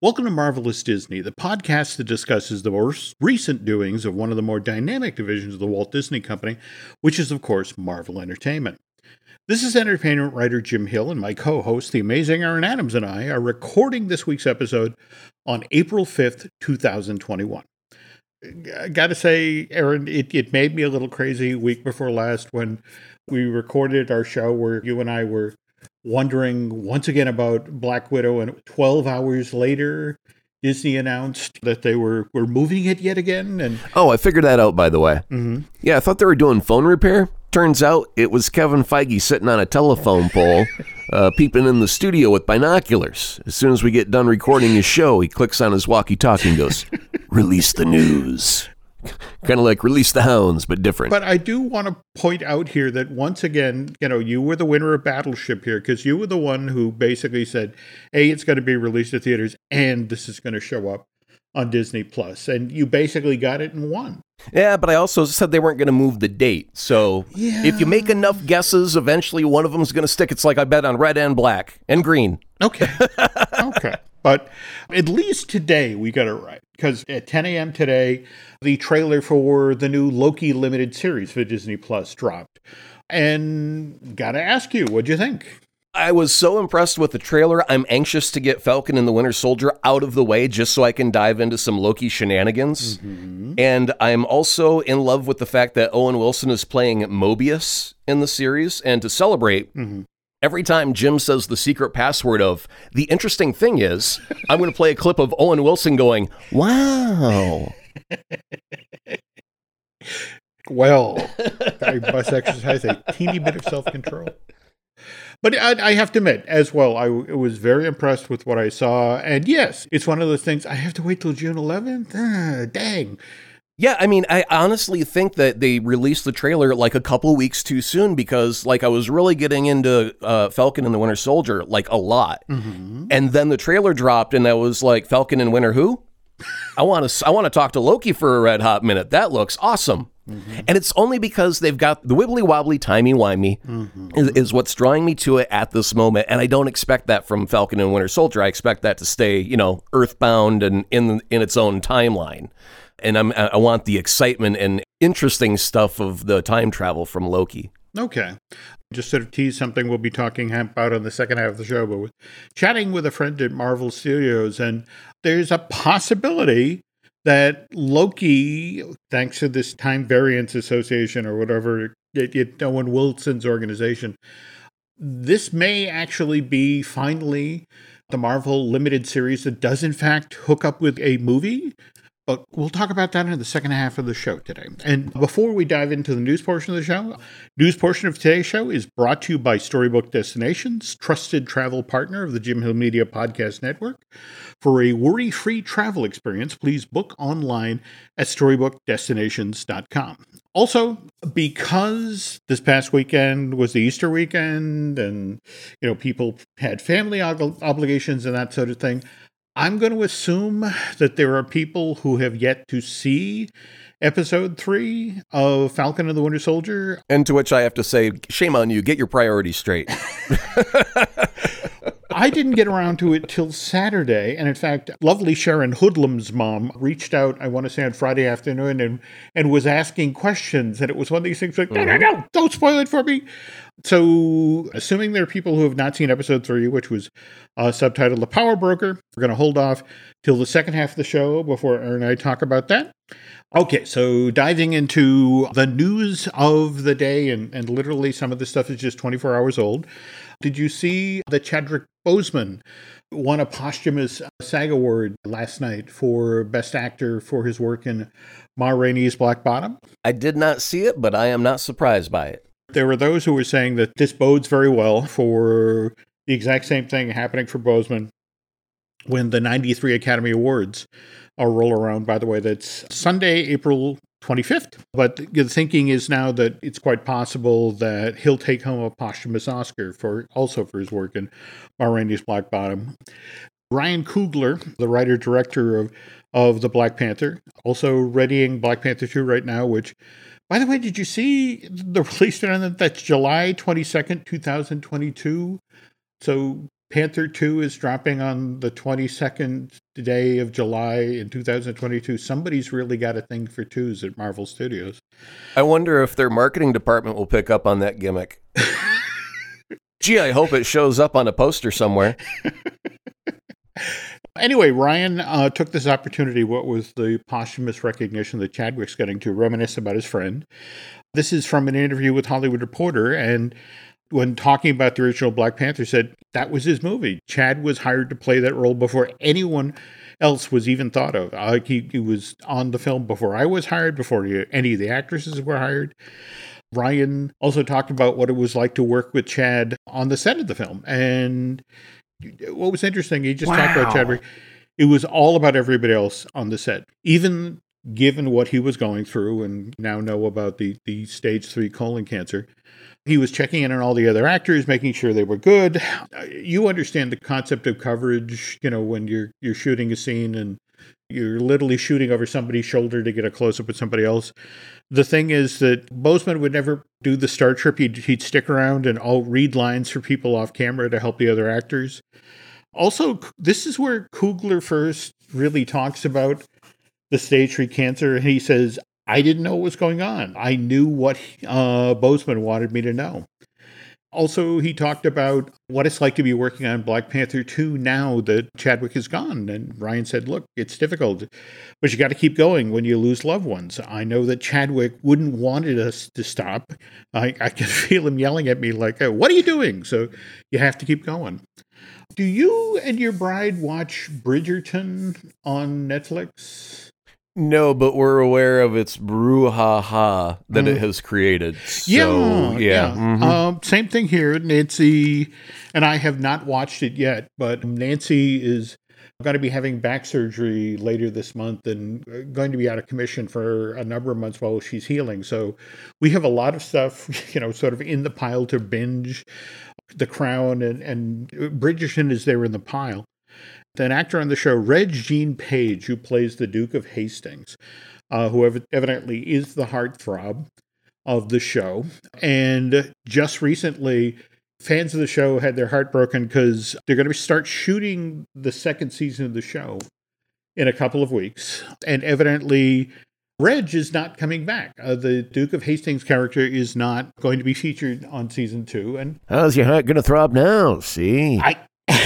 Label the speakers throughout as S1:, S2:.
S1: Welcome to Marvelous Disney, the podcast that discusses the most recent doings of one of the more dynamic divisions of the Walt Disney Company, which is, of course, Marvel Entertainment. This is entertainment writer Jim Hill, and my co host, the amazing Aaron Adams, and I are recording this week's episode on April 5th, 2021. I gotta say, Aaron, it, it made me a little crazy week before last when we recorded our show where you and I were wondering once again about Black Widow, and 12 hours later, Disney announced that they were, were moving it yet again. And
S2: Oh, I figured that out, by the way.
S1: Mhm.
S2: Yeah, I thought they were doing phone repair. Turns out it was Kevin Feige sitting on a telephone pole, uh, peeping in the studio with binoculars. As soon as we get done recording his show, he clicks on his walkie talkie and goes, Release the news. kind of like Release the Hounds, but different.
S1: But I do want to point out here that once again, you know, you were the winner of Battleship here because you were the one who basically said, A, it's going to be released at theaters and this is going to show up on Disney Plus. And you basically got it in one.
S2: yeah, but I also said they weren't going to move the date. So if you make enough guesses, eventually one of them's going to stick. It's like I bet on red and black and green.
S1: Okay. okay. But at least today we got it right because at 10 a.m. today, the trailer for the new Loki limited series for Disney Plus dropped. And got to ask you, what'd you think?
S2: I was so impressed with the trailer. I'm anxious to get Falcon and the Winter Soldier out of the way just so I can dive into some Loki shenanigans. Mm-hmm. And I'm also in love with the fact that Owen Wilson is playing Mobius in the series. And to celebrate, mm-hmm. Every time Jim says the secret password of the interesting thing is, I'm going to play a clip of Owen Wilson going, Wow.
S1: Well, I must exercise a teeny bit of self control. But I, I have to admit, as well, I was very impressed with what I saw. And yes, it's one of those things I have to wait till June 11th. Ah, dang.
S2: Yeah, I mean, I honestly think that they released the trailer like a couple weeks too soon because, like, I was really getting into uh, Falcon and the Winter Soldier like a lot, mm-hmm. and then the trailer dropped, and I was like, Falcon and Winter who? I want to, I want to talk to Loki for a red hot minute. That looks awesome, mm-hmm. and it's only because they've got the wibbly wobbly, timey wimey mm-hmm. is, is what's drawing me to it at this moment, and I don't expect that from Falcon and Winter Soldier. I expect that to stay, you know, earthbound and in in its own timeline and I'm, I want the excitement and interesting stuff of the time travel from Loki.
S1: Okay. Just sort of tease something we'll be talking about on the second half of the show, but with chatting with a friend at Marvel Studios, and there's a possibility that Loki, thanks to this Time Variance Association or whatever, it, it, Owen Wilson's organization, this may actually be finally the Marvel limited series that does, in fact, hook up with a movie. But we'll talk about that in the second half of the show today. And before we dive into the news portion of the show, news portion of today's show is brought to you by Storybook Destinations, trusted travel partner of the Jim Hill Media Podcast Network. For a worry-free travel experience, please book online at storybookdestinations.com. Also, because this past weekend was the Easter weekend and you know people had family obligations and that sort of thing, I'm going to assume that there are people who have yet to see episode three of Falcon and the Winter Soldier.
S2: And to which I have to say, shame on you. Get your priorities straight.
S1: I didn't get around to it till Saturday. And in fact, lovely Sharon Hoodlum's mom reached out, I want to say on Friday afternoon, and, and was asking questions. And it was one of these things like, no, no, mm-hmm. no, don't spoil it for me. So, assuming there are people who have not seen episode three, which was uh, subtitled The Power Broker, we're going to hold off till the second half of the show before Aaron and I talk about that. Okay, so diving into the news of the day, and, and literally some of this stuff is just 24 hours old. Did you see that Chadwick Boseman won a posthumous SAG award last night for Best Actor for his work in Ma Rainey's Black Bottom?
S2: I did not see it, but I am not surprised by it.
S1: There were those who were saying that this bodes very well for the exact same thing happening for Boseman when the 93 Academy Awards are roll around. By the way, that's Sunday, April 25th. But the thinking is now that it's quite possible that he'll take home a posthumous Oscar for also for his work in Ma Black Bottom. Ryan Coogler, the writer director of of the Black Panther, also readying Black Panther 2 right now, which by the way, did you see the release date on that? That's July 22nd, 2022. So Panther 2 is dropping on the 22nd day of July in 2022. Somebody's really got a thing for twos at Marvel Studios.
S2: I wonder if their marketing department will pick up on that gimmick. Gee, I hope it shows up on a poster somewhere.
S1: Anyway, Ryan uh, took this opportunity, what was the posthumous recognition that Chadwick's getting, to reminisce about his friend. This is from an interview with Hollywood Reporter, and when talking about the original Black Panther, said that was his movie. Chad was hired to play that role before anyone else was even thought of. Uh, he, he was on the film before I was hired, before any of the actresses were hired. Ryan also talked about what it was like to work with Chad on the set of the film. And what was interesting, he just wow. talked about Chadwick. It was all about everybody else on the set. Even given what he was going through and now know about the, the stage three colon cancer, he was checking in on all the other actors, making sure they were good. Uh, you understand the concept of coverage, you know, when you're you're shooting a scene and you're literally shooting over somebody's shoulder to get a close up with somebody else. The thing is that Boseman would never do the star trip. He'd, he'd stick around and I'll read lines for people off camera to help the other actors. Also, this is where Coogler first really talks about the stage three cancer. And he says, I didn't know what was going on. I knew what uh, Boseman wanted me to know. Also, he talked about what it's like to be working on Black Panther 2 now that Chadwick is gone. And Ryan said, Look, it's difficult, but you got to keep going when you lose loved ones. I know that Chadwick wouldn't wanted us to stop. I, I can feel him yelling at me, like, What are you doing? So you have to keep going. Do you and your bride watch Bridgerton on Netflix?
S2: No, but we're aware of its brouhaha that mm. it has created. So,
S1: yeah, yeah. yeah. Mm-hmm. Um, same thing here. Nancy and I have not watched it yet, but Nancy is going to be having back surgery later this month and uh, going to be out of commission for a number of months while she's healing. So we have a lot of stuff, you know, sort of in the pile to binge. The Crown and and Bridgerton is there in the pile an actor on the show, Regé-Jean Page, who plays the Duke of Hastings, uh, who evidently is the heartthrob of the show. And just recently, fans of the show had their heart broken because they're going to start shooting the second season of the show in a couple of weeks. And evidently, Reg is not coming back. Uh, the Duke of Hastings character is not going to be featured on season two. And
S3: how's your heart going to throb now? See,
S1: I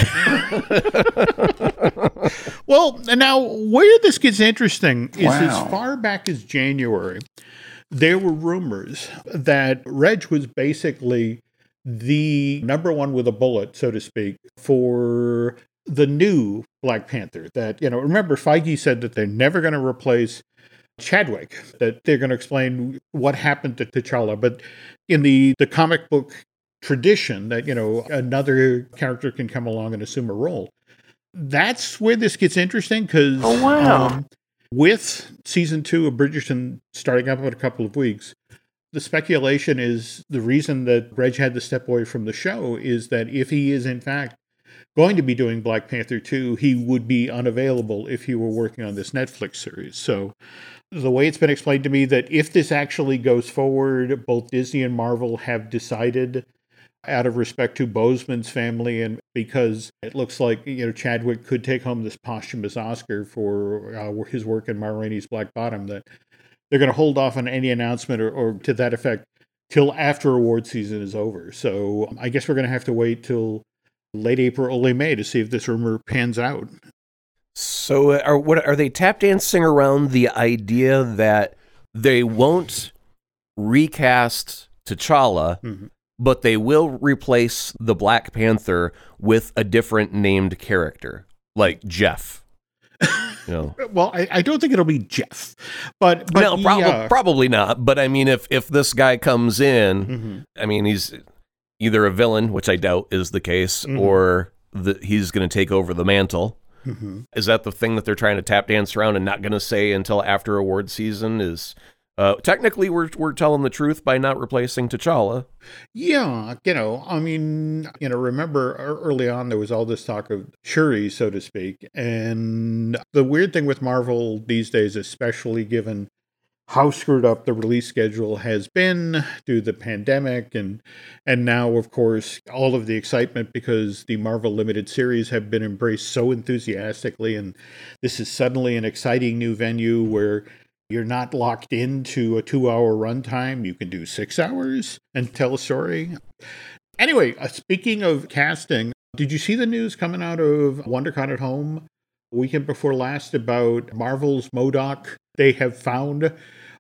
S1: well, now where this gets interesting is wow. as far back as January, there were rumors that Reg was basically the number one with a bullet, so to speak, for the new Black Panther. That, you know, remember, Feige said that they're never going to replace Chadwick, that they're going to explain what happened to T'Challa. But in the, the comic book tradition that you know another character can come along and assume a role. That's where this gets interesting because
S3: oh, wow. Um,
S1: with season two of Bridgerton starting up in a couple of weeks, the speculation is the reason that Reg had to step away from the show is that if he is in fact going to be doing Black Panther 2, he would be unavailable if he were working on this Netflix series. So the way it's been explained to me that if this actually goes forward, both Disney and Marvel have decided out of respect to Boseman's family and because it looks like you know Chadwick could take home this posthumous Oscar for uh, his work in Ma Rainey's Black Bottom that they're going to hold off on any announcement or, or to that effect till after award season is over. So I guess we're going to have to wait till late April, early May to see if this rumor pans out.
S2: So are what are they tap dancing around the idea that they won't recast T'Challa? Mm-hmm but they will replace the Black Panther with a different named character, like Jeff.
S1: You know. well, I, I, don't think it'll be Jeff, but, but
S2: no, prob- yeah. probably not. But I mean, if if this guy comes in, mm-hmm. I mean, he's either a villain, which I doubt is the case, mm-hmm. or the, he's going to take over the mantle. Mm-hmm. Is that the thing that they're trying to tap dance around and not going to say until after award season? Is uh, technically, we're we're telling the truth by not replacing T'Challa.
S1: Yeah, you know, I mean, you know, remember early on there was all this talk of Shuri, so to speak, and the weird thing with Marvel these days, especially given how screwed up the release schedule has been due to the pandemic and and now of course all of the excitement because the Marvel limited series have been embraced so enthusiastically and this is suddenly an exciting new venue where you're not locked into a 2-hour runtime you can do 6 hours and tell a story anyway uh, speaking of casting did you see the news coming out of WonderCon at home weekend before last about Marvel's MODOK? they have found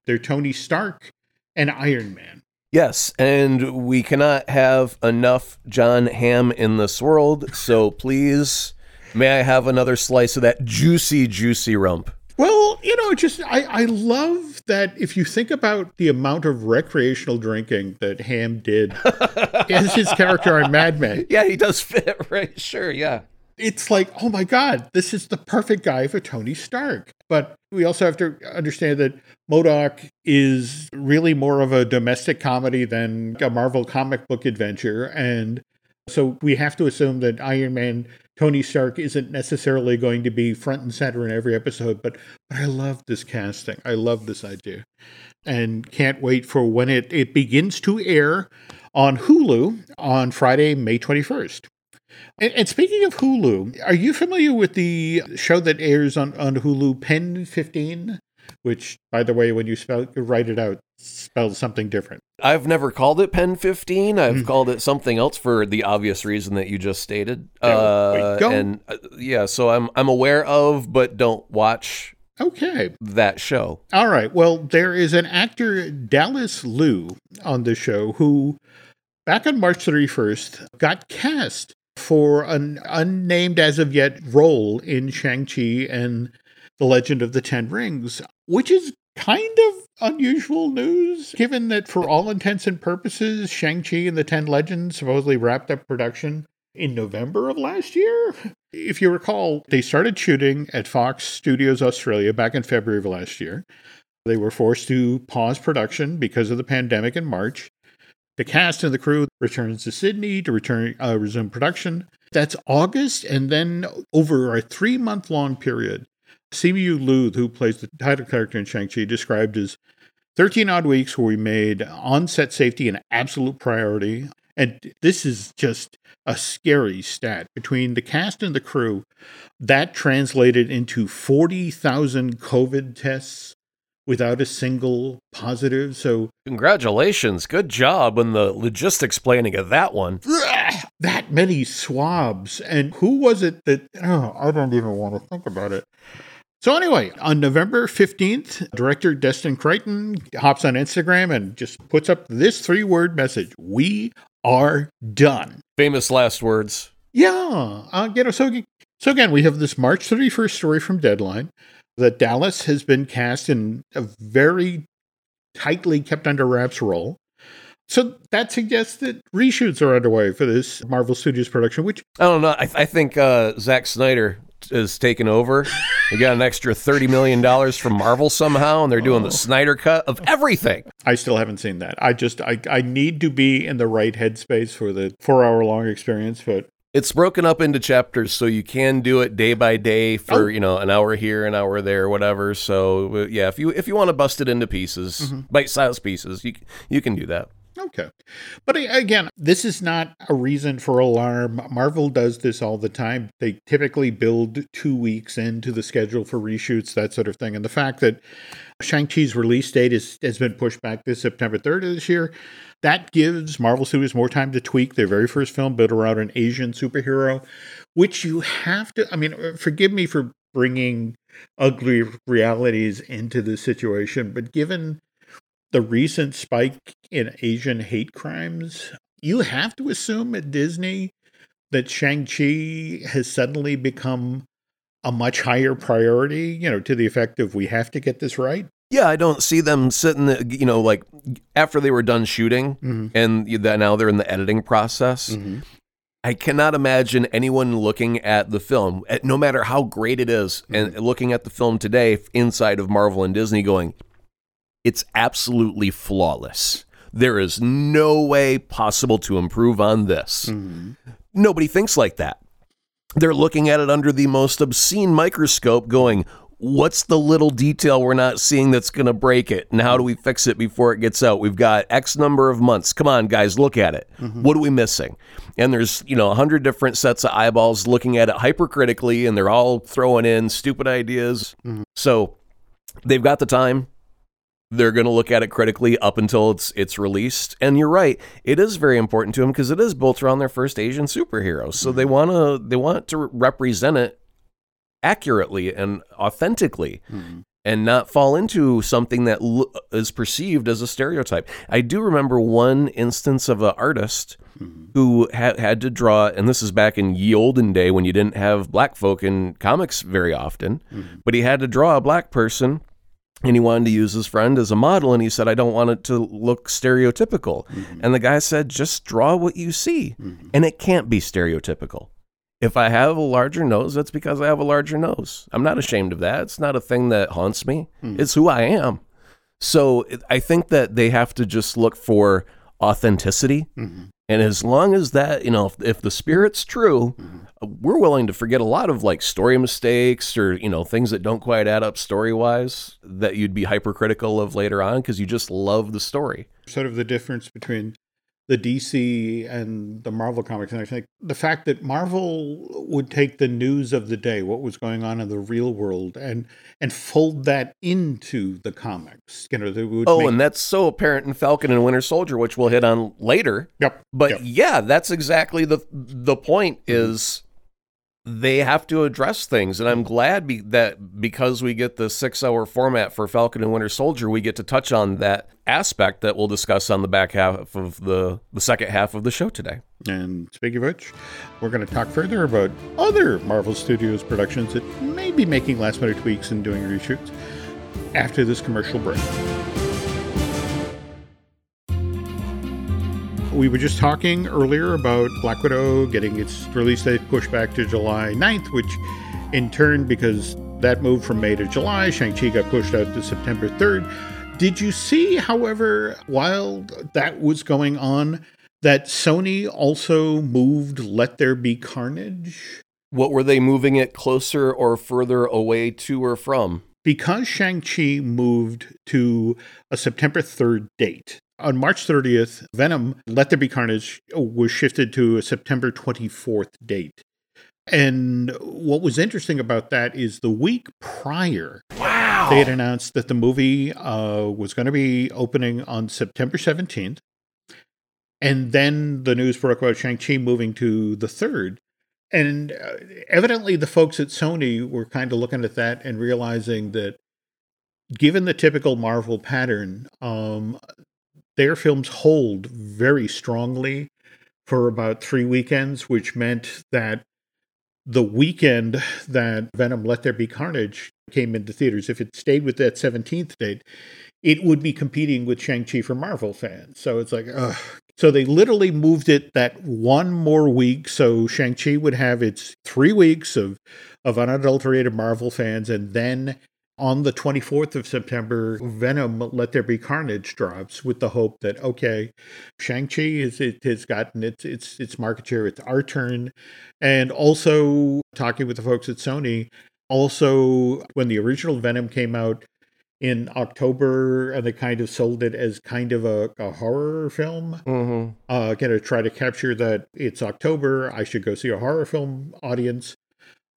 S1: their Tony Stark and Iron Man.
S2: Yes, and we cannot have enough Jon Hamm in this world, so please, may I have another slice of that juicy, juicy rump?
S1: Well, you know, just I, I love that if you think about the amount of recreational drinking that Hamm did as his character on Mad Men.
S2: Yeah, he does fit, right? Sure, yeah
S1: it's like, oh my God, this is the perfect guy for Tony Stark. But we also have to understand that MODOK is really more of a domestic comedy than a Marvel comic book adventure. And so we have to assume that Iron Man, Tony Stark, isn't necessarily going to be front and center in every episode. But, but I love this casting. I love this idea. And can't wait for when it, it begins to air on Hulu on Friday, May 21st. And, and, speaking of Hulu, are you familiar with the show that airs on, on Hulu, Pen 15? Which, by the way, when you spell write it out, spells something different.
S2: I've never called it Pen 15. I've mm. called it something else for the obvious reason that you just stated. Uh, and uh, yeah, so I'm I'm aware of, but don't watch
S1: Okay.
S2: That show.
S1: All right. Well, there is an actor, Dallas Liu, on the show who, back on March 31st, got cast for an unnamed as of yet role in Shang-Chi and The Legend of the Ten Rings, which is kind of unusual news, given that for all intents and purposes, Shang-Chi and the Ten Legends supposedly wrapped up production in November of last year. If you recall, they started shooting at Fox Studios Australia back in February of last year. They were forced to pause production because of the pandemic in March. The cast and the crew returns to Sydney to return uh, resume production. That's August, and then over a three month long period, Simu Liu, who plays the title character in Shang-Chi, described as 13 odd weeks where we made on set safety an absolute priority. And this is just a scary stat. Between the cast and the crew, that translated into 40,000 COVID tests without a single positive. So,
S2: congratulations. Good job on the logistics planning of that one.
S1: That many swabs. And who was it that, oh, I don't even want to think about it. So, anyway, on November 15th, director Destin Cretton hops on Instagram and just puts up this three word message We are done.
S2: Famous last words.
S1: Yeah. Uh, you know, so, so again, we have this March 31st story from Deadline that Dallas has been cast in a very tightly kept under wraps role. So that suggests that reshoots are underway for this Marvel Studios production, which
S2: I don't know. I, th- I think uh, Zack Snyder is taken over. They got an extra thirty million dollars from Marvel somehow, and they're doing oh. the Snyder cut of everything.
S1: I still haven't seen that. I just I, I need to be in the right headspace for the four hour long experience, but
S2: it's broken up into chapters, so you can do it day by day for oh. you know an hour here, an hour there, whatever. So uh, yeah, if you if you want to bust it into pieces, mm-hmm. bite-sized pieces, you you can do that.
S1: Okay. But again, this is not a reason for alarm. Marvel does this all the time. They typically build two weeks into the schedule for reshoots, that sort of thing. And the fact that Shang-Chi's release date is, has been pushed back to September 3rd of this year, that gives Marvel Studios more time to tweak their very first film built around an Asian superhero, which you have to, I mean, forgive me for bringing ugly realities into this situation, but given the recent spike in Asian hate crimes, you have to assume at Disney that Shang-Chi has suddenly become a much higher priority, you know, to the effect of we have to get this right.
S2: Yeah, I don't see them sitting, you know, like after they were done shooting mm-hmm. and now they're in the editing process. Mm-hmm. I cannot imagine anyone looking at the film, no matter how great it is, mm-hmm. and looking at the film today inside of Marvel and Disney going, it's absolutely flawless. There is no way possible to improve on this. Mm-hmm. Nobody thinks like that. They're looking at it under the most obscene microscope, going, what's the little detail we're not seeing that's going to break it? And how do we fix it before it gets out? We've got x number of months. Come on guys look at it. What are we missing? And there's you know a hundred different sets of eyeballs looking at it hypercritically and they're all throwing in stupid ideas. So they've got the time they're going to look at it critically up until it's it's released. And you're right it is very important to them because it is built around their first asian superhero so they mm-hmm. want to they want to represent it accurately and authentically mm-hmm. and not fall into something that l- is perceived as a stereotype. I do remember one instance of an artist mm-hmm. who ha- had to draw, and this is back in ye olden day when you didn't have black folk in comics very often, but he had to draw a black person. And he wanted to use his friend as a model, and he said, I don't want it to look stereotypical. Mm-hmm. And the guy said, just draw what you see. Mm-hmm. And it can't be stereotypical. If I have a larger nose, that's because I have a larger nose. I'm not ashamed of that. It's not a thing that haunts me. Hmm. It's who I am. So I think that they have to just look for authenticity. And as long as that, you know, if, if the spirit's true, uh, we're willing to forget a lot of like story mistakes or, you know, things that don't quite add up story wise that you'd be hypercritical of later on because you just love the story.
S1: sort of the difference between the DC and the Marvel comics. And I think the fact that Marvel would take the news of the day, what was going on in the real world, and and fold that into the comics. You know, they would
S2: Oh,
S1: make-
S2: and that's so apparent in Falcon and Winter Soldier, which we'll hit on later.
S1: yep,
S2: But
S1: yep.
S2: yeah, that's exactly the the point mm-hmm. is they have to address things and I'm glad be, that because we get the 6-hour format for Falcon and Winter Soldier, we get to touch on that aspect that we'll discuss on the back half of the the second half of the show today.
S1: And speaking of which, we're going to talk further about other Marvel Studios productions that may be making last minute tweaks and doing reshoots after this commercial break. We were just talking earlier about Black Widow getting its release date pushed back to July 9th, which in turn, because that moved from May to July, Shang-Chi got pushed out to September 3rd. Did you see, however, while that was going on, that Sony also moved Let There Be Carnage?
S2: What were they moving it closer or further away to or from?
S1: Because Shang-Chi moved to a September 3rd date. On March 30th, Venom Let There Be Carnage was shifted to a September 24th date. And what was interesting about that is the week prior,
S2: Wow.
S1: they had announced that the movie uh, was going to be opening on September 17th. And then the news broke about Shang-Chi moving to the 3rd. And uh, evidently, the folks at Sony were kind of looking at that and realizing that given the typical Marvel pattern, um, their films hold very strongly for about three weekends, which meant that the weekend that Venom Let There Be Carnage came into theaters, if it stayed with that 17th date, it would be competing with Shang-Chi for Marvel fans. So it's like, ugh. So they literally moved it that one more week. So Shang-Chi would have its three weeks of, of unadulterated Marvel fans. And then on the 24th of September, Venom Let There Be Carnage drops with the hope that, okay, Shang-Chi is, it has gotten its, its, its market share. It's our turn. And also talking with the folks at Sony, also when the original Venom came out, in October, and they kind of sold it as kind of a, a horror film.
S2: Mm-hmm.
S1: Uh, going to try to capture that it's October. I should go see a horror film audience.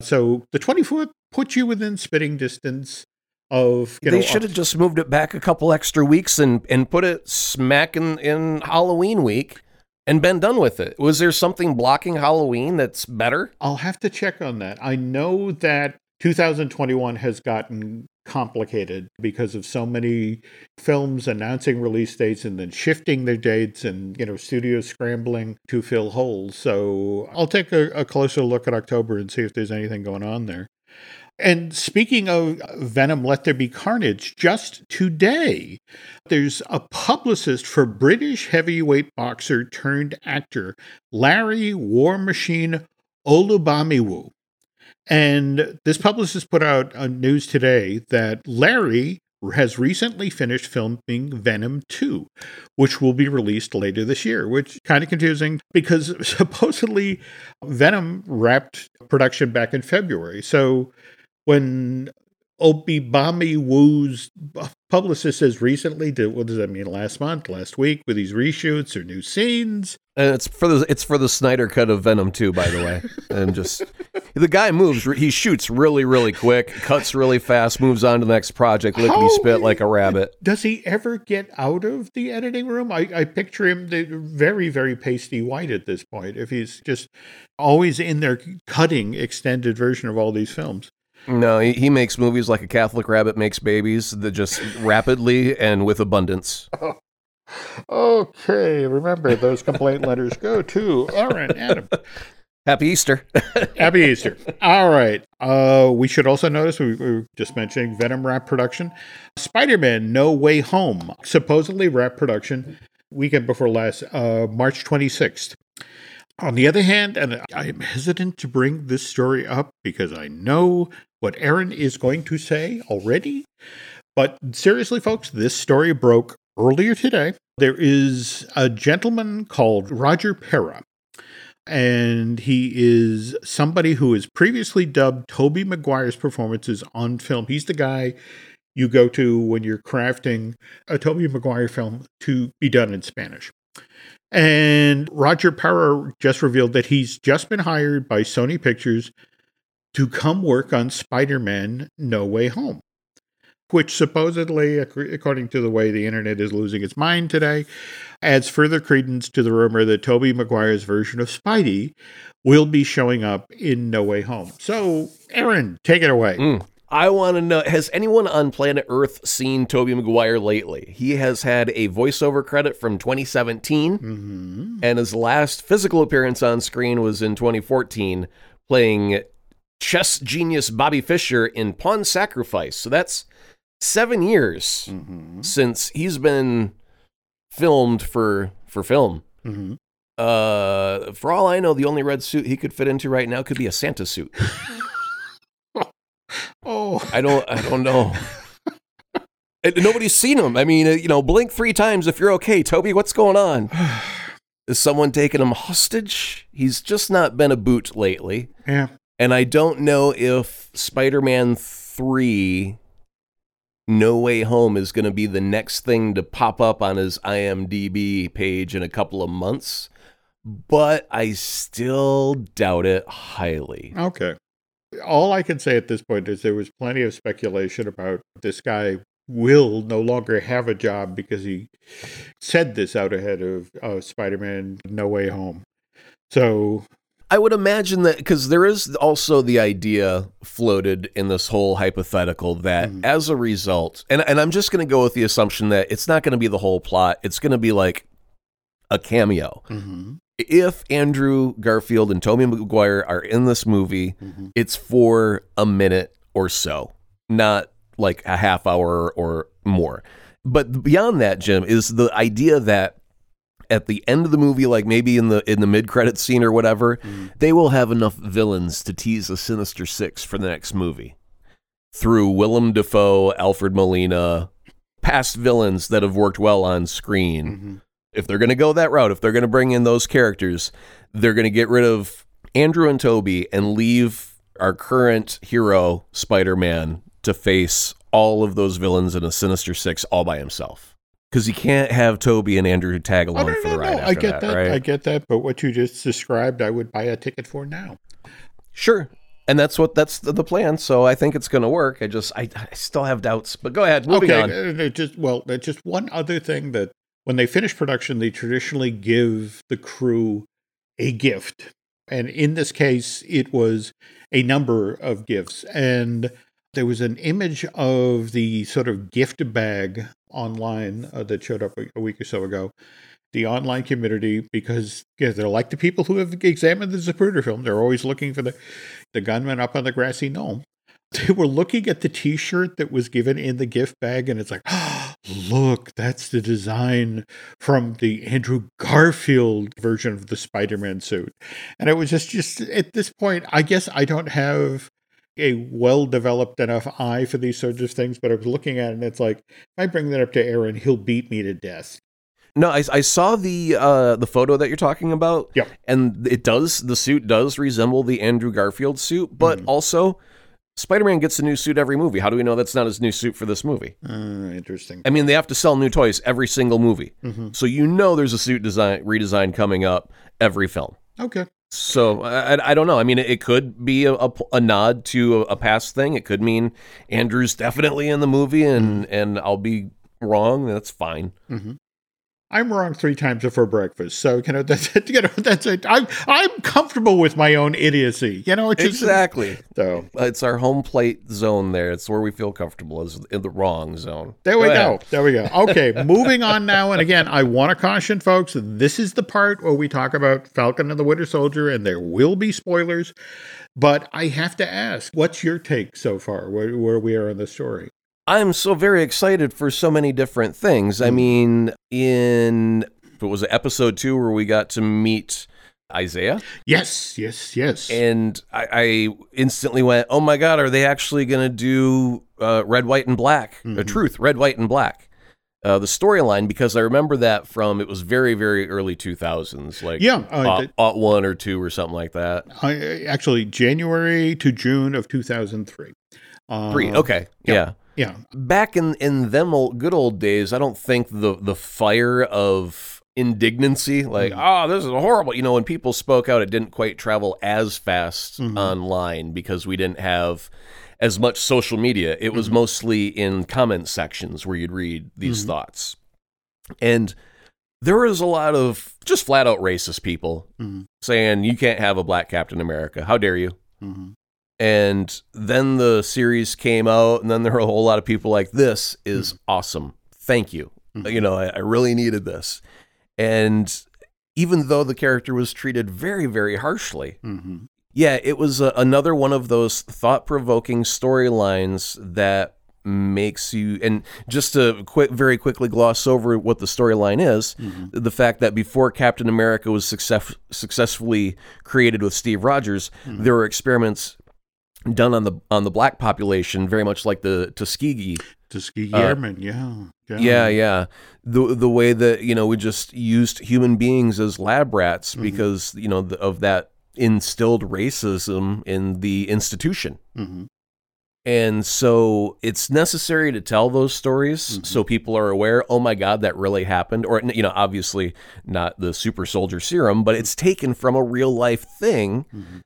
S1: So the 24th puts you within spitting distance of. You
S2: They
S1: know,
S2: should have just moved it back a couple extra weeks and, and put it smack in, in Halloween week and been done with it. Was there something blocking Halloween that's better?
S1: I'll have to check on that. I know that 2021 has gotten complicated because of so many films announcing release dates and then shifting their dates and you know studios scrambling to fill holes so i'll take a, a closer look at october and see if there's anything going on there and speaking of Venom Let There Be Carnage, just today, there's a publicist for British heavyweight boxer turned actor Larry War Machine Olubamiwo. And this publicist put out a news today that Larry has recently finished filming Venom 2, which will be released later this year, which kind of confusing because supposedly Venom wrapped production back in February. So when Obibami Woo's publicist says recently, did, what does that mean? Last month, last week, with these reshoots or new scenes?
S2: And it's for the it's for the Snyder cut of Venom too, by the way. and just the guy moves, he shoots really, really quick, cuts really fast, moves on to the next project, lickety spit like a rabbit.
S1: Does he ever get out of the editing room? I, I picture him the- very, very pasty white at this point. If he's just always in there cutting extended version of all these films.
S2: No, he, he makes movies like a Catholic rabbit makes babies that just rapidly and with abundance.
S1: Okay, remember those complaint letters go to Aaron Adam.
S2: Happy Easter.
S1: Happy Easter. All right. Uh, we should also notice we, we were just mentioning Venom wrap production. Spider Man No Way Home, supposedly wrap production weekend before last, uh, March 26th. On the other hand, and I am hesitant to bring this story up because I know what Aaron is going to say already. But seriously, folks, this story broke earlier today. There is a gentleman called Roger Pera and he is somebody who has previously dubbed Tobey Maguire's performances on film. He's the guy you go to when you're crafting a Tobey Maguire film to be done in Spanish. And Roger Pera just revealed that he's just been hired by Sony Pictures to come work on Spider Man No Way Home, which supposedly, according to the way the internet is losing its mind today, adds further credence to the rumor that Tobey Maguire's version of Spidey will be showing up in No Way Home. So, Aaron, take it away.
S2: Mm. I want to know has anyone on planet Earth seen Tobey Maguire lately? He has had a voiceover credit from 2017,
S1: hmm
S2: and his last physical appearance on screen was in 2014, playing chess genius Bobby Fischer in Pawn Sacrifice. So that's seven years
S1: hmm
S2: since he's been filmed for for film.
S1: hmm
S2: Uh, for all I know, the only red suit he could fit into right now could be a Santa suit.
S1: Oh,
S2: I don't. I don't know. Nobody's seen him. I mean, you know, blink three times if you're okay, Tobey. What's going on? Is someone taking him hostage? He's just not been a boot lately,
S1: yeah.
S2: And I don't know if Spider-Man Three, No Way Home, is going to be the next thing to pop up on his IMDb page in a couple of months. But I still doubt it highly.
S1: Okay. All I can say at this point is there was plenty of speculation about this guy will no longer have a job because he said this out ahead of uh, Spider-Man No Way Home. So,
S2: I would imagine that because there is also the idea floated in this whole hypothetical that
S1: Mhm.
S2: as a result, and, and I'm just going to go with the assumption that it's not going to be the whole plot, it's going to be like a cameo.
S1: mhm,
S2: If Andrew Garfield and Tobey Maguire are in this movie,
S1: mhm.
S2: it's for a minute or so, not like a half hour or more. But beyond that, Jim, is the idea that at the end of the movie, like maybe in the in the mid credit scene or whatever,
S1: Mm.
S2: they will have enough villains to tease a Sinister Six for the next movie through Willem Dafoe, Alfred Molina, past villains that have worked well on screen
S1: Mhm.
S2: if they're going to go that route, if they're going to bring in those characters, they're going to get rid of Andrew and Tobey and leave our current hero, Spider Man, to face all of those villains in a Sinister Six all by himself. Because you can't have Tobey and Andrew tag
S1: Oh,
S2: along
S1: no,
S2: for
S1: no,
S2: the ride
S1: no. I get that.
S2: right?
S1: I get that. But what you just described, I would buy a ticket for now.
S2: Sure. And that's what that's the, the plan. So I think it's going to work. I just I, I still have doubts. But go ahead. Moving
S1: okay,
S2: on.
S1: uh, uh, just well, uh, just one other thing that when they finish production, they traditionally give the crew a gift, and in this case, it was a number of gifts, and there was an image of the sort of gift bag online uh, that showed up a, a week or so ago. The online community, because they're like the people who have examined the Zapruder film. They're always looking for the, the gunman up on the grassy knoll they were looking at the t-shirt that was given in the gift bag and it's like look that's the design from the andrew garfield version of the spider-man suit and it was just just at this point i guess i don't have a well developed enough eye for these sorts of things but i was looking at it and it's like if i bring that up to aaron he'll beat me to death
S2: No, I, I saw the uh, the photo that you're talking about.
S1: Yeah,
S2: And it does the suit does resemble the Andrew Garfield suit, but
S1: Mhm.
S2: also Spider-Man gets a new suit every movie. How do we know that's not his new suit for this movie?
S1: Uh, interesting.
S2: I mean, they have to sell new toys every single movie,
S1: Mm-hmm.
S2: so you know there's a suit design redesign coming up every film.
S1: Okay.
S2: So I, I- don't know. I mean, it could be a, a, a nod to a, a past thing. It could mean Andrew's definitely in the movie, and mm-hmm. and I'll be wrong. That's fine. Mm-hmm.
S1: I'm wrong three times before breakfast, so you know that's you know that's it. I'm I'm comfortable with my own idiocy. You know, it's just,
S2: Exactly.
S1: So
S2: It's our home plate zone. There, it's where we feel comfortable. Is in the wrong zone.
S1: There we
S2: Go
S1: go. There we go. Okay, moving on now. And again, I want to caution folks this is the part where we talk about Falcon and the Winter Soldier, and there will be spoilers. But I have to ask, what's your take so far, where, where we are in the story?
S2: I'm so very excited for so many different things. I mm. mean, in what was episode two where we got to meet Isaiah,
S1: Yes, yes, yes.
S2: and I, I instantly went, "Oh my God, are they actually going to do uh, red, white, and black? Uh, truth, red, white, and black." Uh, the storyline because I remember that from it was very very early 2000s like
S1: Yeah, uh,
S2: aught one or two or something like that
S1: I, actually, January to June of 2003. Uh,
S2: three okay yeah.
S1: Yeah.
S2: Back in in them old, good old days, I don't think the the fire of indignancy, like oh this is horrible, you know, when people spoke out, it didn't quite travel as fast mm-hmm. online because we didn't have as much social media. It was mm-hmm. mostly in comment sections where you'd read these thoughts, and there was a lot of just flat out racist people
S1: Mhm.
S2: saying you can't have a black Captain America. How dare you? And then the series came out, and then there were a whole lot of people like, "This is mm-hmm. awesome. Thank you. Mm-hmm. You know, I, I really needed this." And even though the character was treated very, very harshly,
S1: Mhm.
S2: yeah, it was a, another one of those thought-provoking storylines that makes you and just to quick very quickly gloss over what the storyline is mm-hmm. the fact that before captain america was success, successfully created with steve rogers there were experiments done on the on the black population very much like the tuskegee
S1: Tuskegee Airmen, yeah.
S2: Uh, yeah, yeah. The the way that you know we just used human beings as lab rats because you know the, of that instilled racism in the institution.
S1: Mhm.
S2: And so it's necessary to tell those stories so people are aware, oh my God, that really happened. Or, you know, obviously not the super soldier serum, but it's taken from a real life thing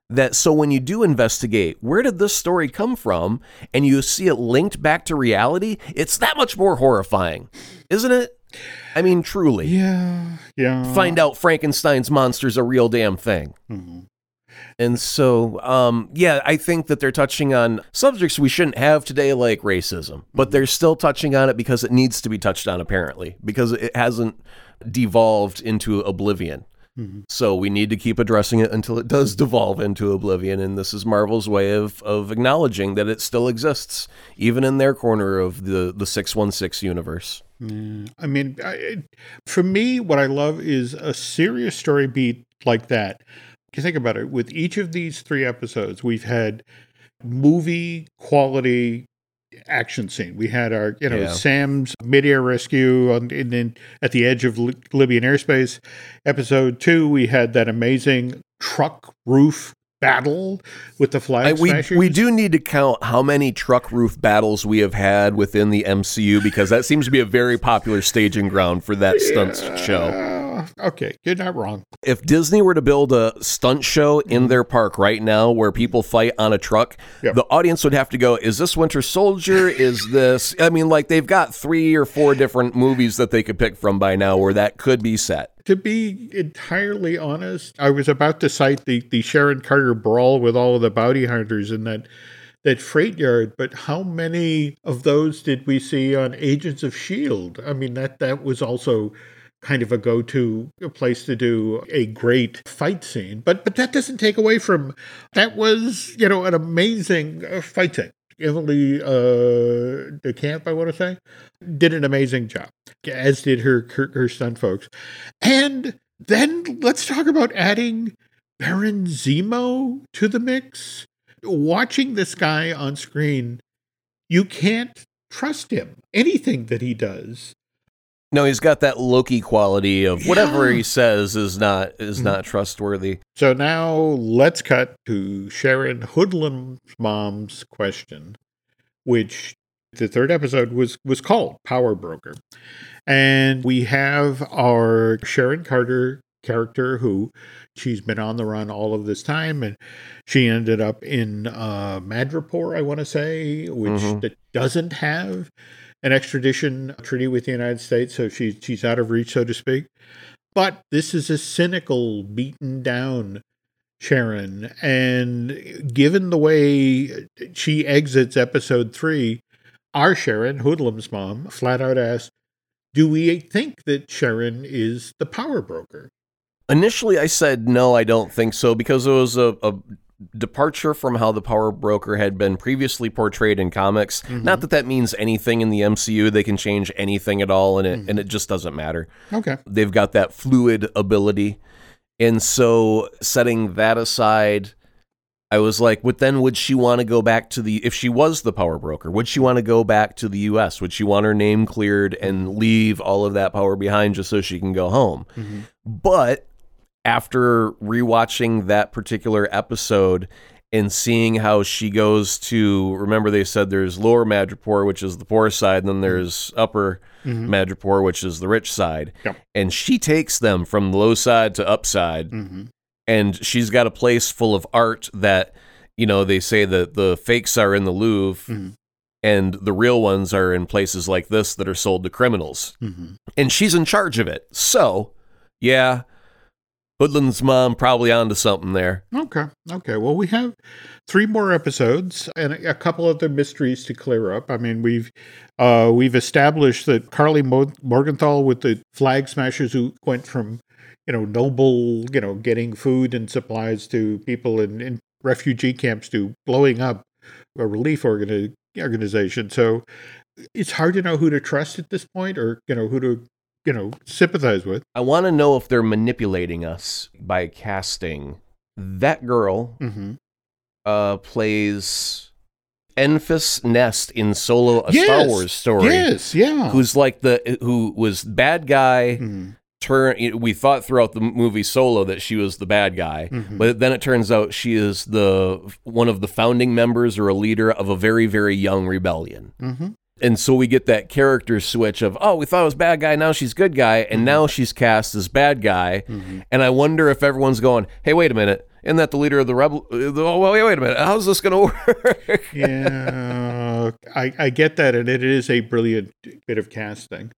S2: that so when you do investigate, where did this story come from? And you see it linked back to reality, it's that much more horrifying, isn't it? I mean, truly.
S1: Yeah, yeah.
S2: Find out Frankenstein's monster's a real damn thing.
S1: Mhm.
S2: And so, um, yeah, I think that they're touching on subjects we shouldn't have today, like racism, but mm-hmm. they're still touching on it because it needs to be touched on, apparently, because it hasn't devolved into oblivion. Mm-hmm. So we need to keep addressing it until it does devolve into oblivion. And this is Marvel's way of, of acknowledging that it still exists, even in their corner of the, the 616 universe.
S1: Mm, I mean, I, for me, what I love is a serious story beat like that. You think about it, with each of these three episodes, we've had movie quality action scene. We had our, you know,
S2: Yeah.
S1: Sam's mid-air rescue on, and then at the edge of Li- Libyan airspace. Episode two, we had that amazing truck roof battle with the
S2: I,
S1: flag
S2: we,
S1: smashers.
S2: we do need to count how many truck roof battles we have had within the MCU because that seems to be a very popular staging ground for that stunt show.
S1: Uh, okay, you're not wrong.
S2: If Disney were to build a stunt show in their park right now where people fight on a truck,
S1: Yep.
S2: the audience would have to go, Is this Winter Soldier? Is this. I mean, like, they've got three or four different movies that they could pick from by now where that could be set.
S1: To be entirely honest, I was about to cite the, the Sharon Carter brawl with all of the bounty hunters in that that freight yard, but how many of those did we see on Agents of Shield? I mean that that was also kind of a go-to place to do a great fight scene. But but that doesn't take away from that was, you know, an amazing uh, fight scene. Emily uh, DeCamp, I want to say, did an amazing job, as did her, her her stunt folks. And then let's talk about adding Baron Zemo to the mix. Watching this guy on screen, you can't trust him. Anything that he does.
S2: No, he's got that Loki quality of whatever he says is not is not trustworthy.
S1: So now let's cut to Sharon Hoodlum's mom's question, which the third episode was was called Power Broker. And we have our Sharon Carter character who she's been on the run all of this time and she ended up in uh Madripoor, I want to say, which
S2: Mhm.
S1: that doesn't have an extradition treaty with the United States, so she she's out of reach, so to speak. But this is a cynical, beaten down Sharon. And given the way she exits episode three, our Sharon, Hoodlum's mom, flat out asked, Do we think that Sharon is the power broker?
S2: Initially, I said no, I don't think so because it was a, a departure from how the power broker had been previously portrayed in comics. Mm-hmm. Not that that means anything in the MCU; they can change anything at all, and it mm-hmm. and it just doesn't matter.
S1: Okay.
S2: They've got that fluid ability, and so setting that aside. I was like, but then would she want to go back to the, if she was the power broker, would she want to go back to the US? Would she want her name cleared and mm-hmm. leave all of that power behind just so she can go home? But after rewatching that particular episode and seeing how she goes to remember they said there's lower Madripoor, which is the poor side, and then there's upper Madripoor, which is the rich side.
S1: Yep.
S2: And she takes them from the low side to upside,
S1: Mm-hmm.
S2: and she's got a place full of art that you know they say that the fakes are in the Louvre.
S1: Mhm.
S2: And the real ones are in places like this that are sold to criminals
S1: Mm-hmm.
S2: and she's in charge of it. So, yeah, Hoodlum's mom probably onto something there.
S1: Okay. Okay. Well, we have three more episodes and a a couple other mysteries to clear up. I mean, we've uh, we've established that Karli Mo- Morgenthau with the flag smashers who went from you know noble you know getting food and supplies to people in, in refugee camps to blowing up a relief organi- organization. So it's hard to know who to trust at this point, or you know who to you know sympathize with.
S2: I want to know if they're manipulating us by casting that girl
S1: Mm-hmm.
S2: uh, plays Enfys Nest in Solo, a Star Wars story.
S1: Yes. Yeah.
S2: Who's like the who was bad guy?
S1: Mhm.
S2: Turn. We thought throughout the movie Solo that she was the bad guy,
S1: Mhm.
S2: but then it turns out she is the one of the founding members or a leader of a very very young rebellion. And so we get that character switch of, oh, we thought it was bad guy, now she's good guy, and now she's cast as bad guy. And I wonder if everyone's going, hey, wait a minute, isn't that the leader of the rebel? uh, Oh, wait, wait a minute, how's this going to work?
S1: yeah, I, I get that, and it is a brilliant bit of casting.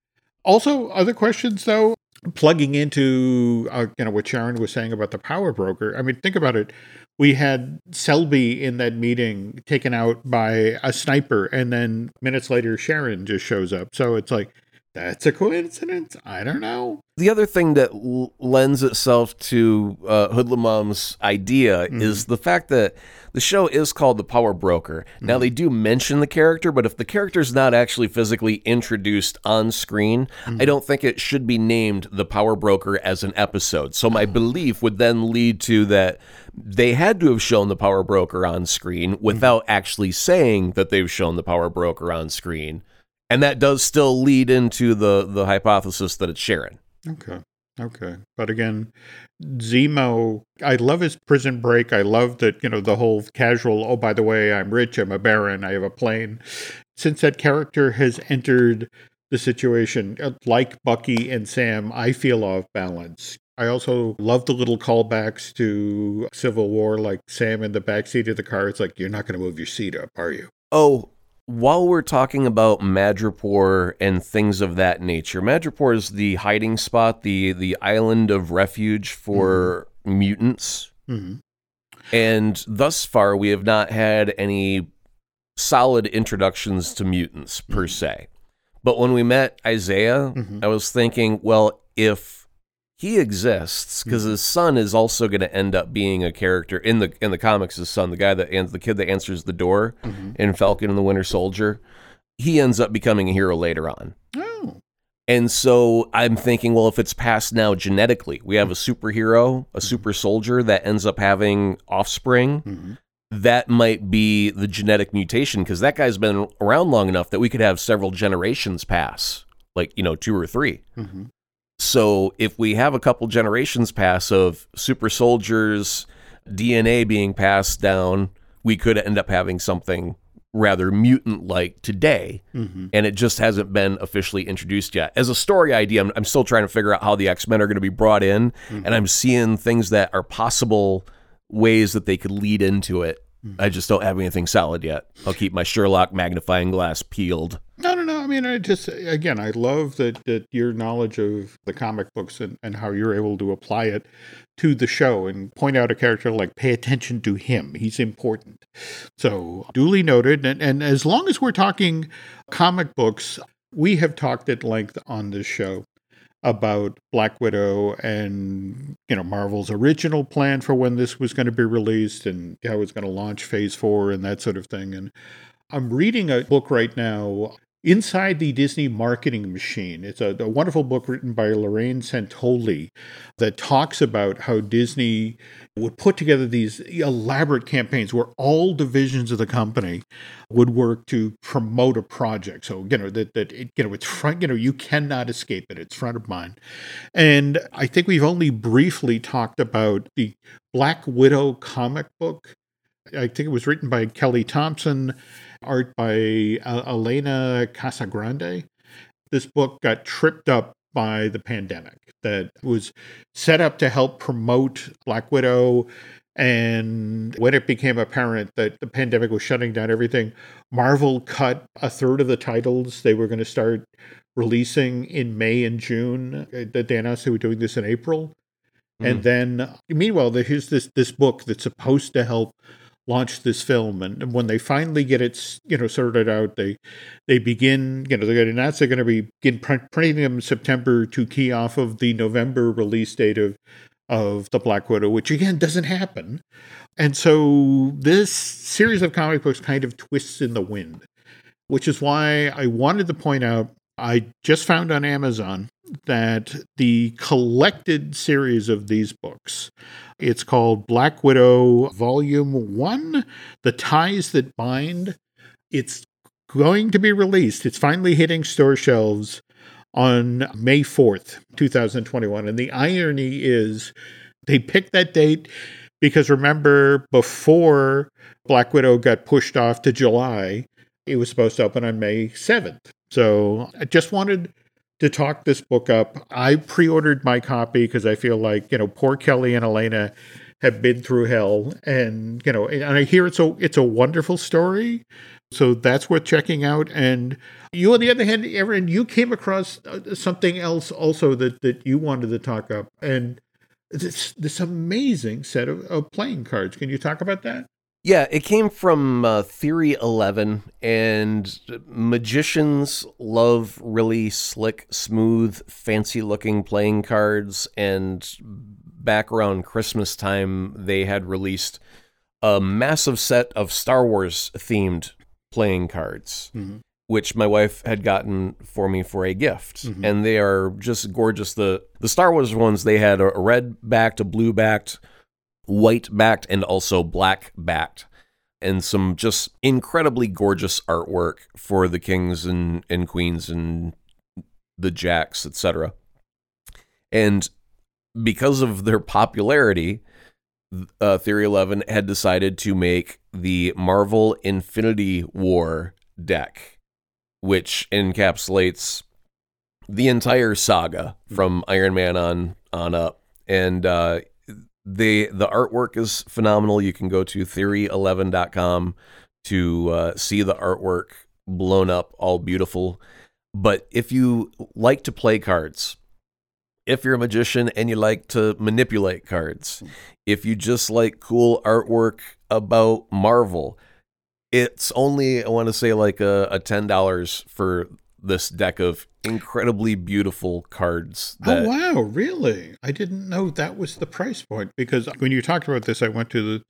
S1: Also, other questions though, plugging into uh, you know what Sharon was saying about the power broker. I mean, think about it. We had Selby in that meeting taken out by a sniper, and then minutes later, Sharon just shows up. So it's like that's a coincidence. I don't know.
S2: the other thing that l- lends itself to uh, Hoodlum Mom's idea mm-hmm. is the fact that the show is called The Power Broker. Mm-hmm. Now, they do mention the character, but if the character's not actually physically introduced on screen, I mm-hmm. don't think it should be named The Power Broker as an episode. So, my oh. belief would then lead to that they had to have shown the Power Broker on screen without actually saying that they've shown the Power Broker on screen. And that does still lead into the, the hypothesis that it's Sharon.
S1: Okay. Okay. But again, Zemo, I love his prison break. I love that, you know, the whole casual, oh, by the way, I'm rich, I'm a baron, I have a plane. Since that character has entered the situation, uh, like Bucky and Sam, I feel off balance. I also love the little callbacks to Civil War, like Sam in the backseat of the car. It's like, you're not going to move your seat up, are you?
S2: Oh, while we're talking about Madripoor and things of that nature, Madripoor is the hiding spot, the the island of refuge for mutants.
S1: hmm
S2: And thus far, we have not had any solid introductions to mutants per se. But when we met Isaiah,
S1: Mhm.
S2: I was thinking, well, if he exists, because his son is also going to end up being a character in the in the comics. His son, the guy that and the kid that answers the door in Falcon and the Winter Soldier, he ends up becoming a hero later on.
S1: Oh.
S2: And so I'm thinking, well, if it's passed now genetically, we have a superhero, a super soldier that ends up having offspring.
S1: Mhm.
S2: That might be the genetic mutation because that guy's been around long enough that we could have several generations pass like, you know, two or 3
S1: Mhm.
S2: So if we have a couple generations pass of super soldiers DNA being passed down, we could end up having something rather mutant like today.
S1: Mhm.
S2: And it just hasn't been officially introduced yet. As a story idea, I'm, I'm still trying to figure out how the X Men are going to be brought in. And I'm seeing things that are possible ways that they could lead into it. I just don't have anything solid yet. I'll keep my Sherlock magnifying glass peeled.
S1: No, no, no. I mean, I just again, I love that that your knowledge of the comic books and, and how you're able to apply it to the show and point out a character like pay attention to him. He's important. So duly noted. And and as long as we're talking comic books, we have talked at length on this show about Black Widow and you know Marvel's original plan for when this was going to be released and how it's going to launch Phase Four and that sort of thing. And I'm reading a book right now, Inside the Disney Marketing Machine. It's a, a wonderful book written by Lorraine Santoli that talks about how Disney would put together these elaborate campaigns where all divisions of the company would work to promote a project. So, you know, that, that it, you know, it's front, you know, you cannot escape it. It's front of mind. And I think we've only briefly talked about the Black Widow comic book. I think it was written by Kelly Thompson, art by uh, Elena Casagrande. This book got tripped up by the pandemic that was set up to help promote Black Widow. And when it became apparent that the pandemic was shutting down everything, Marvel cut a third of the titles they were going to start releasing in May and June. Uh, They announced they were doing this in April. And then, meanwhile, there's this this book that's supposed to help launch this film. And when they finally get it, you know, sorted out, they they begin, you know, they're going to announce they're going to be begin printing them in September to key off of the November release date of of the Black Widow, which again doesn't happen. And so this series of comic books kind of twists in the wind, which is why I wanted to point out I just found on Amazon that the collected series of these books, it's called Black Widow Volume 1 The Ties That Bind. It's going to be released. It's finally hitting store shelves on May 4th, 2021. And the irony is they picked that date because remember, before Black Widow got pushed off to July, it was supposed to open on May 7th. So I just wanted to talk this book up. I pre ordered my copy because I feel like, you know, poor Kelly and Elena have been through hell. And, you know, and I hear it's a, it's a wonderful story. So that's worth checking out. And you, on the other hand, Aaron, you came across uh, something else also that, that you wanted to talk up. And this, this amazing set of, of playing cards. Can you talk about that?
S2: Yeah, it came from uh, Theory 11, and magicians love really slick, smooth, fancy looking playing cards. And back around Christmas time, they had released a massive set of Star Wars themed playing cards.
S1: Mhm.
S2: Which my wife had gotten for me for a gift,
S1: Mhm.
S2: and they are just gorgeous. the The Star Wars ones they had a red backed, a blue backed, white backed and also black backed and some just incredibly gorgeous artwork for the kings and, and queens and the jacks etc and because of their popularity uh, theory 11 had decided to make the marvel infinity war deck which encapsulates the entire saga from iron man on on up. And uh, the the artwork is phenomenal. You can go to theory11.com to uh, see the artwork blown up, all beautiful. But if you like to play cards, if you're a magician and you like to manipulate cards, if you just like cool artwork about Marvel, it's only I want to say like a, a ten dollars for this deck of incredibly beautiful cards. Oh, that,
S1: oh wow, really? I didn't know that was the price point because when you talked about this, I went to the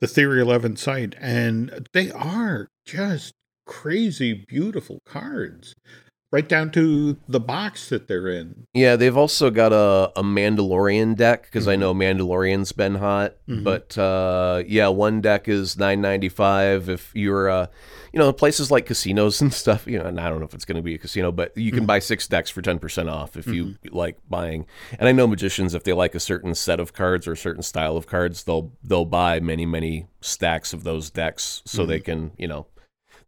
S1: the Theory Eleven site, and they are just crazy beautiful cards. Right down to the box that they're in.
S2: Yeah, they've also got a, a Mandalorian deck because I know Mandalorian's been hot.
S1: Mhm.
S2: But uh, yeah, one deck is nine ninety five. If you're, uh, you know, places like casinos and stuff, you know, and I don't know if it's going to be a casino, but you can buy six decks for ten percent off if you like buying. And I know magicians, if they like a certain set of cards or a certain style of cards, they'll they'll buy many many stacks of those decks so they can, you know,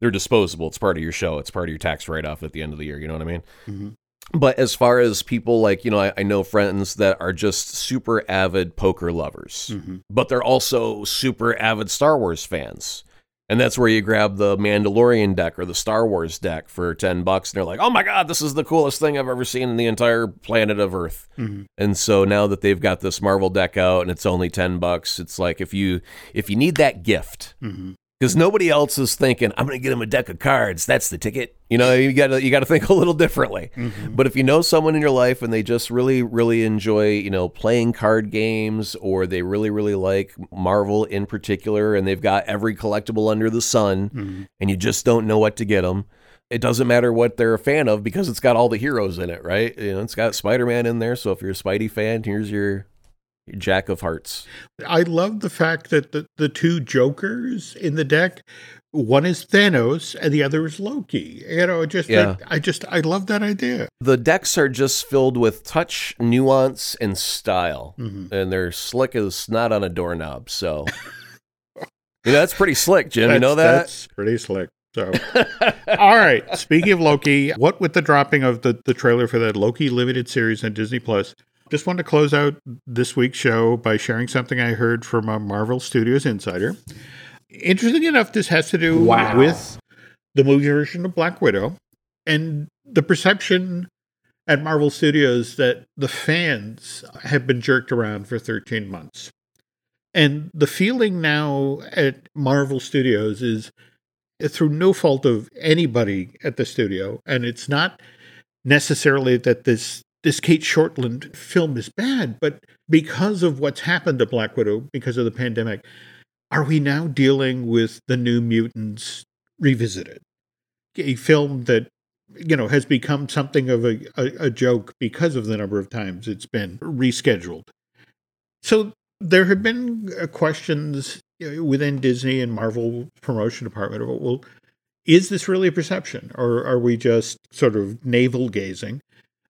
S2: they're disposable. It's part of your show. It's part of your tax write off at the end of the year. You know what I mean?
S1: Mhm.
S2: But as far as people like, you know, I, I know friends that are just super avid poker lovers,
S1: Mhm.
S2: but they're also super avid Star Wars fans. And that's where you grab the Mandalorian deck or the Star Wars deck for 10 bucks. And they're like, oh my God, this is the coolest thing I've ever seen in the entire planet of Earth.
S1: Mhm.
S2: And so now that they've got this Marvel deck out and it's only 10 bucks, it's like if you if you need that gift,
S1: Mhm.
S2: Because nobody else is thinking i'm going to get him a deck of cards. That's the ticket. You know you got to you got to think a little differently. But if you know someone in your life and they just really really enjoy you know playing card games or they really really like marvel in particular and they've got every collectible under the sun
S1: Mhm.
S2: and you just don't know what to get them it doesn't matter what they're a fan of because it's got all the heroes in it right? You know it's got spider-man in there so if you're a spidey fan here's your jack of hearts
S1: I love the fact that the, the two jokers in the deck, one is Thanos and the other is Loki. You know, just
S2: Yeah.
S1: I, I just I love that idea.
S2: the decks are just filled with touch, nuance, and style,
S1: Mhm.
S2: and they're slick as snot on a doorknob. So, you know, that's pretty slick, Jim. you know
S1: That's-
S2: that?
S1: That's pretty slick. So, all right. Speaking of Loki, what with the dropping of the, the trailer for that Loki limited series on Disney Plus, just wanted to close out this week's show by sharing something I heard from a Marvel Studios insider. Interesting enough, this has to do
S3: Wow.
S1: with the movie version of Black Widow and the perception at Marvel Studios that the fans have been jerked around for 13 months. And the feeling now at Marvel Studios is through no fault of anybody at the studio, and it's not necessarily that this this Cate Shortland film is bad, but because of what's happened to Black Widow, because of the pandemic, are we now dealing with the New Mutants revisited? A film that you know has become something of a, a, a joke because of the number of times it's been rescheduled. So there have been uh, questions within Disney and Marvel promotion department about well, is this really a perception, or are we just sort of navel gazing?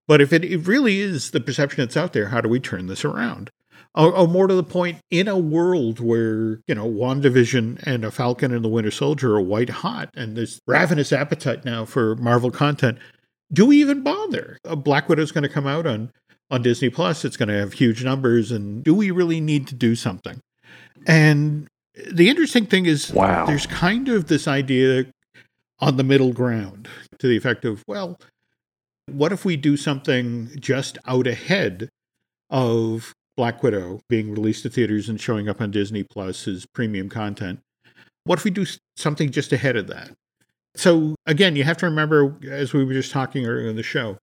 S1: But if it, it really is the perception that's out there, how do we turn this around? Or, or more to the point, in a world where, you know, WandaVision and a Falcon and the Winter Soldier are white hot and there's ravenous appetite now for Marvel content, do we even bother? A Black Widow's going to come out on, on Disney Plus. It's going to have huge numbers. And do we really need to do something? And the interesting thing is,
S3: Wow.
S1: there's kind of this idea on the middle ground to the effect of, well, what if we do something just out ahead of Black Widow being released to theaters and showing up on Disney Plus as premium content? What if we do something just ahead of that? So, again, you have to remember, as we were just talking earlier in the show,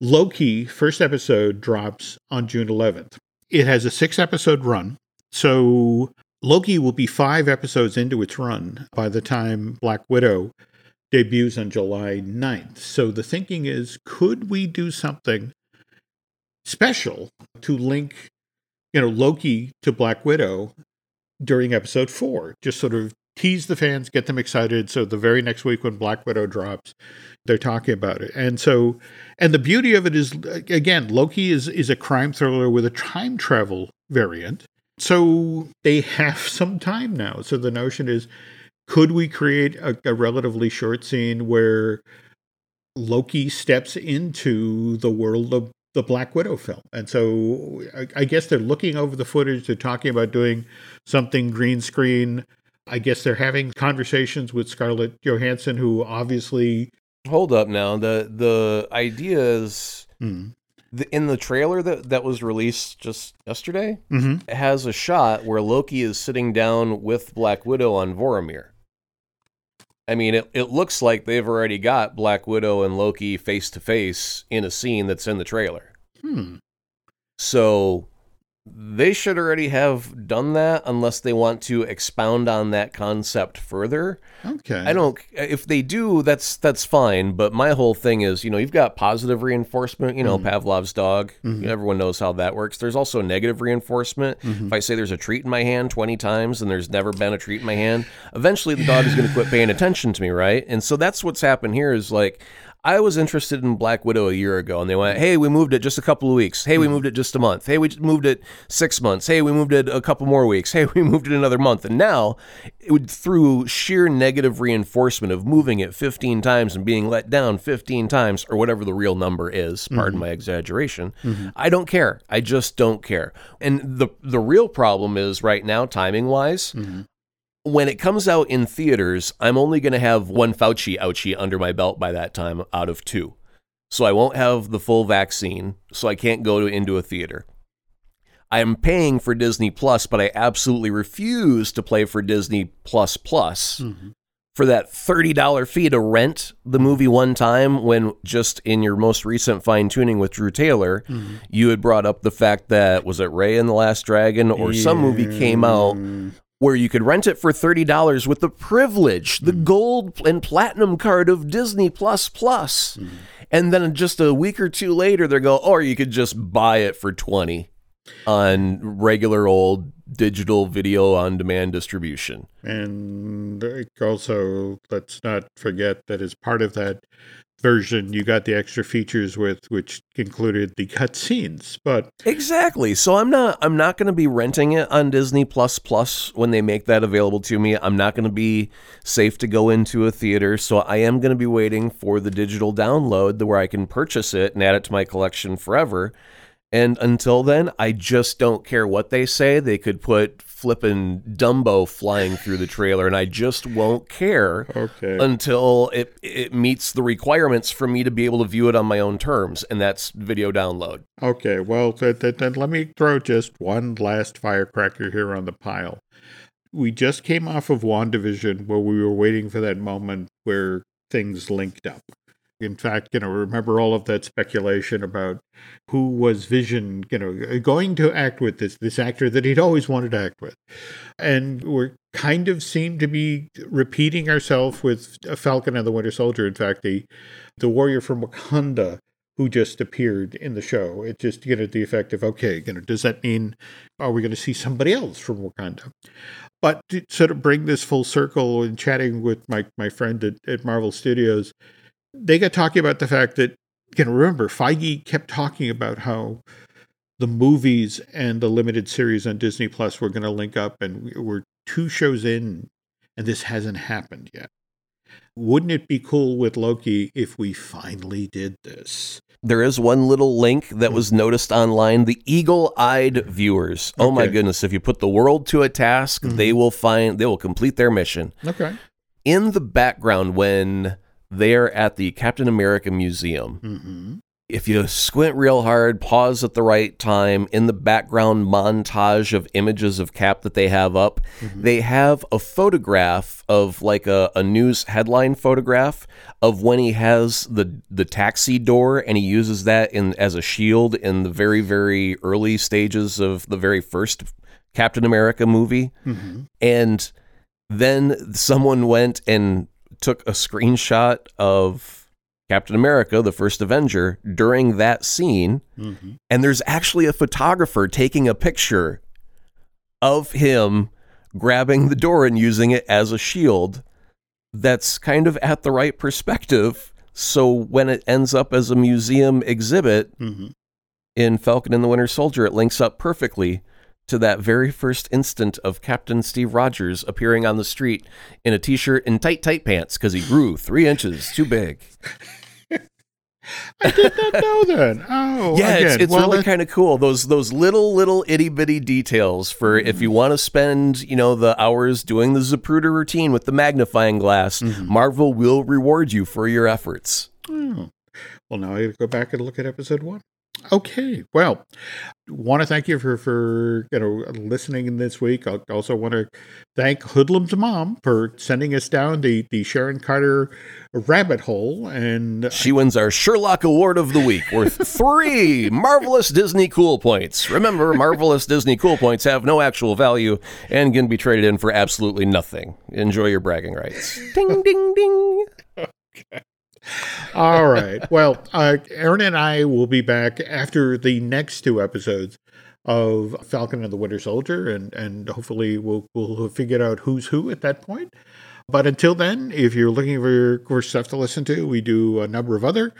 S1: Loki, first episode, drops on June 11th. It has a six episode run. So, Loki will be five episodes into its run by the time Black Widow debuts on July 9th. So the thinking is could we do something special to link, you know, Loki to Black Widow during episode 4? Just sort of tease the fans, get them excited so the very next week when Black Widow drops, they're talking about it. And so and the beauty of it is again, Loki is is a crime thriller with a time travel variant. So they have some time now. So the notion is could we create a, a relatively short scene where Loki steps into the world of the Black Widow film? And so I, I guess they're looking over the footage. They're talking about doing something green screen. I guess they're having conversations with Scarlett Johansson, who obviously.
S2: Hold up now. The the idea is
S1: Hmm.
S2: the, in the trailer that that was released just yesterday.
S1: Mhm.
S2: It has a shot where Loki is sitting down with Black Widow on Vormir. I mean, it, it looks like they've already got Black Widow and Loki face to face in a scene that's in the trailer.
S1: Hmm.
S2: So they should already have done that unless they want to expound on that concept further.
S1: Okay.
S2: I don't if they do that's that's fine, but my whole thing is, you know, you've got positive reinforcement, you know, mm-hmm. Pavlov's dog. Mm-hmm. Everyone knows how that works. There's also negative reinforcement. Mm-hmm. If I say there's a treat in my hand 20 times and there's never been a treat in my hand, eventually the dog is going to quit paying attention to me, right? And so that's what's happened here is like I was interested in Black Widow a year ago, and they went, "Hey, we moved it just a couple of weeks. Hey, we hmm. moved it just a month. Hey, we moved it six months. Hey, we moved it a couple more weeks. Hey, we moved it another month." And now, it would, through sheer negative reinforcement of moving it 15 times and being let down 15 times, or whatever the real number is, pardon mm-hmm. my exaggeration, mm-hmm. I don't care. I just don't care. And the the real problem is right now, timing wise, mm-hmm. When it comes out in theaters, I'm only going to have one Fauci ouchie under my belt by that time out of two. So I won't have the full vaccine, so I can't go to, into a theater. I am paying for Disney Plus, but I absolutely refuse to play for Disney Plus Plus mm-hmm. for that $30 fee to rent the movie one time when just in your most recent fine tuning with Drew Taylor, mm-hmm. you had brought up the fact that was it Raya and the Last Dragon or some movie came out where you could rent it for $30 with the privilege, the mm. gold and platinum card of Disney Plus Plus. Mm-hmm. And then just a week or two later they go, or you could just buy it for 20 on regular old digital video on demand distribution.
S1: And also, let's not forget that as part of that version, you got the extra features with which included the cutscenes. But
S2: Exactly. So I'm not I'm not going to be renting it on Disney Plus Plus when they make that available to me. I'm not going to be safe to go into a theater, so I am going to be waiting for the digital download where I can purchase it and add it to my collection forever. And until then, I just don't care what they say. They could put flippin' Dumbo flying through the trailer, and I just won't care
S1: Okay.
S2: until it it meets the requirements for me to be able to view it on my own terms, and that's video download.
S1: Okay, well, th- th- then let me throw just one last firecracker here on the pile. We just came off of WandaVision where we were waiting for that moment where things linked up. In fact, you know, remember all of that speculation about who was Vision, you know, uh, going to act with this this actor that he'd always wanted to act with. And we're kind of seem to be repeating ourselves with Falcon and the Winter Soldier. In fact, the the warrior from Wakanda who just appeared in the show. It just you know the effect of okay, you know, does that mean are we going to see somebody else from Wakanda? But to sort of bring this full circle and chatting with my my friend at, at Marvel Studios, they got talking about the fact that you know remember Feige kept talking about how the movies and the limited series on Disney Plus were going to link up, and we- we're two shows in, and this hasn't happened yet. Wouldn't it be cool with Loki if we finally did this?
S2: There is one little link that was mm-hmm. noticed online. The eagle-eyed viewers. Oh my goodness! If you put the world to a task, they mm-hmm. will find they will complete their mission.
S1: Okay.
S2: In the background, when they are at the Captain America Museum,
S1: Mm-hmm.
S2: if you squint real hard, pause at the right time, in the background montage of images of Cap that they have up, they have a photograph of like a, a news headline photograph of when he has the the taxi door and he uses that in as a shield in the very very early stages of the very first Captain America movie. And then someone went and took a screenshot of Captain America, the first Avenger, during that scene. And there's actually a photographer taking a picture of him grabbing the door and using it as a shield that's kind of at the right perspective. So when it ends up as a museum exhibit
S1: Mm-hmm.
S2: in Falcon and the Winter Soldier, it links up perfectly to that very first instant of Captain Steve Rogers appearing on the street in a t-shirt and tight, tight pants because he grew three inches too big.
S1: I did not know that. Oh,
S2: Yeah, it's,
S1: again,
S2: it's
S1: well,
S2: really kind of cool. Those those little little itty bitty details for if mm-hmm. you want to spend you know the hours doing the Zapruder routine with the magnifying glass. Mm-hmm. Marvel will reward you for your efforts.
S1: oh. Well, now I got to go back and look at episode one. Okay. Well, want to thank you for for you know listening this week. I also want to thank Hoodlum's mom for sending us down the the Sharon Carter rabbit hole, and
S2: She wins our Sherlock Award of the Week, worth three marvelous Disney cool points. Remember, marvelous Disney cool points have no actual value and can be traded in for absolutely nothing. Enjoy your bragging rights. Ding, ding, ding.
S1: All right. Well, uh, Aaron and I will be back after the next two episodes of Falcon and the Winter Soldier, and and hopefully we'll we'll have figured out who's who at that point. But until then, if you're looking for, for stuff to listen to, we do a number of other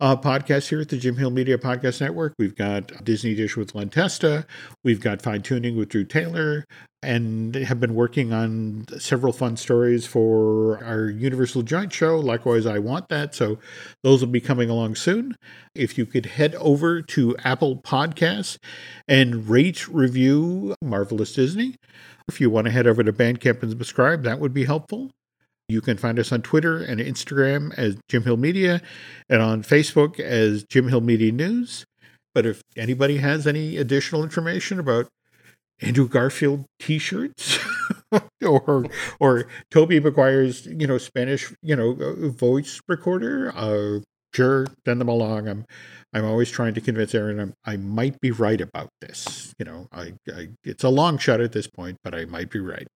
S1: uh, podcasts here at the Jim Hill Media Podcast Network. We've got Disney Dish with Len Testa. We've got Fine Tuning with Drew Taylor, and have been working on several fun stories for our Universal Joint Show. Likewise, I Want That. So those will be coming along soon. If you could head over to Apple Podcasts and rate, review Marvelous Disney. If you want to head over to Bandcamp and subscribe, that would be helpful. You can find us on Twitter and Instagram as Jim Hill Media and on Facebook as Jim Hill Media News. But if anybody has any additional information about Andrew Garfield t-shirts or or Tobey Maguire's, you know, Spanish, you know, voice recorder, uh sure, send them along. I'm I'm always trying to convince Aaron I'm, I might be right about this. You know, I, I it's a long shot at this point, but I might be right.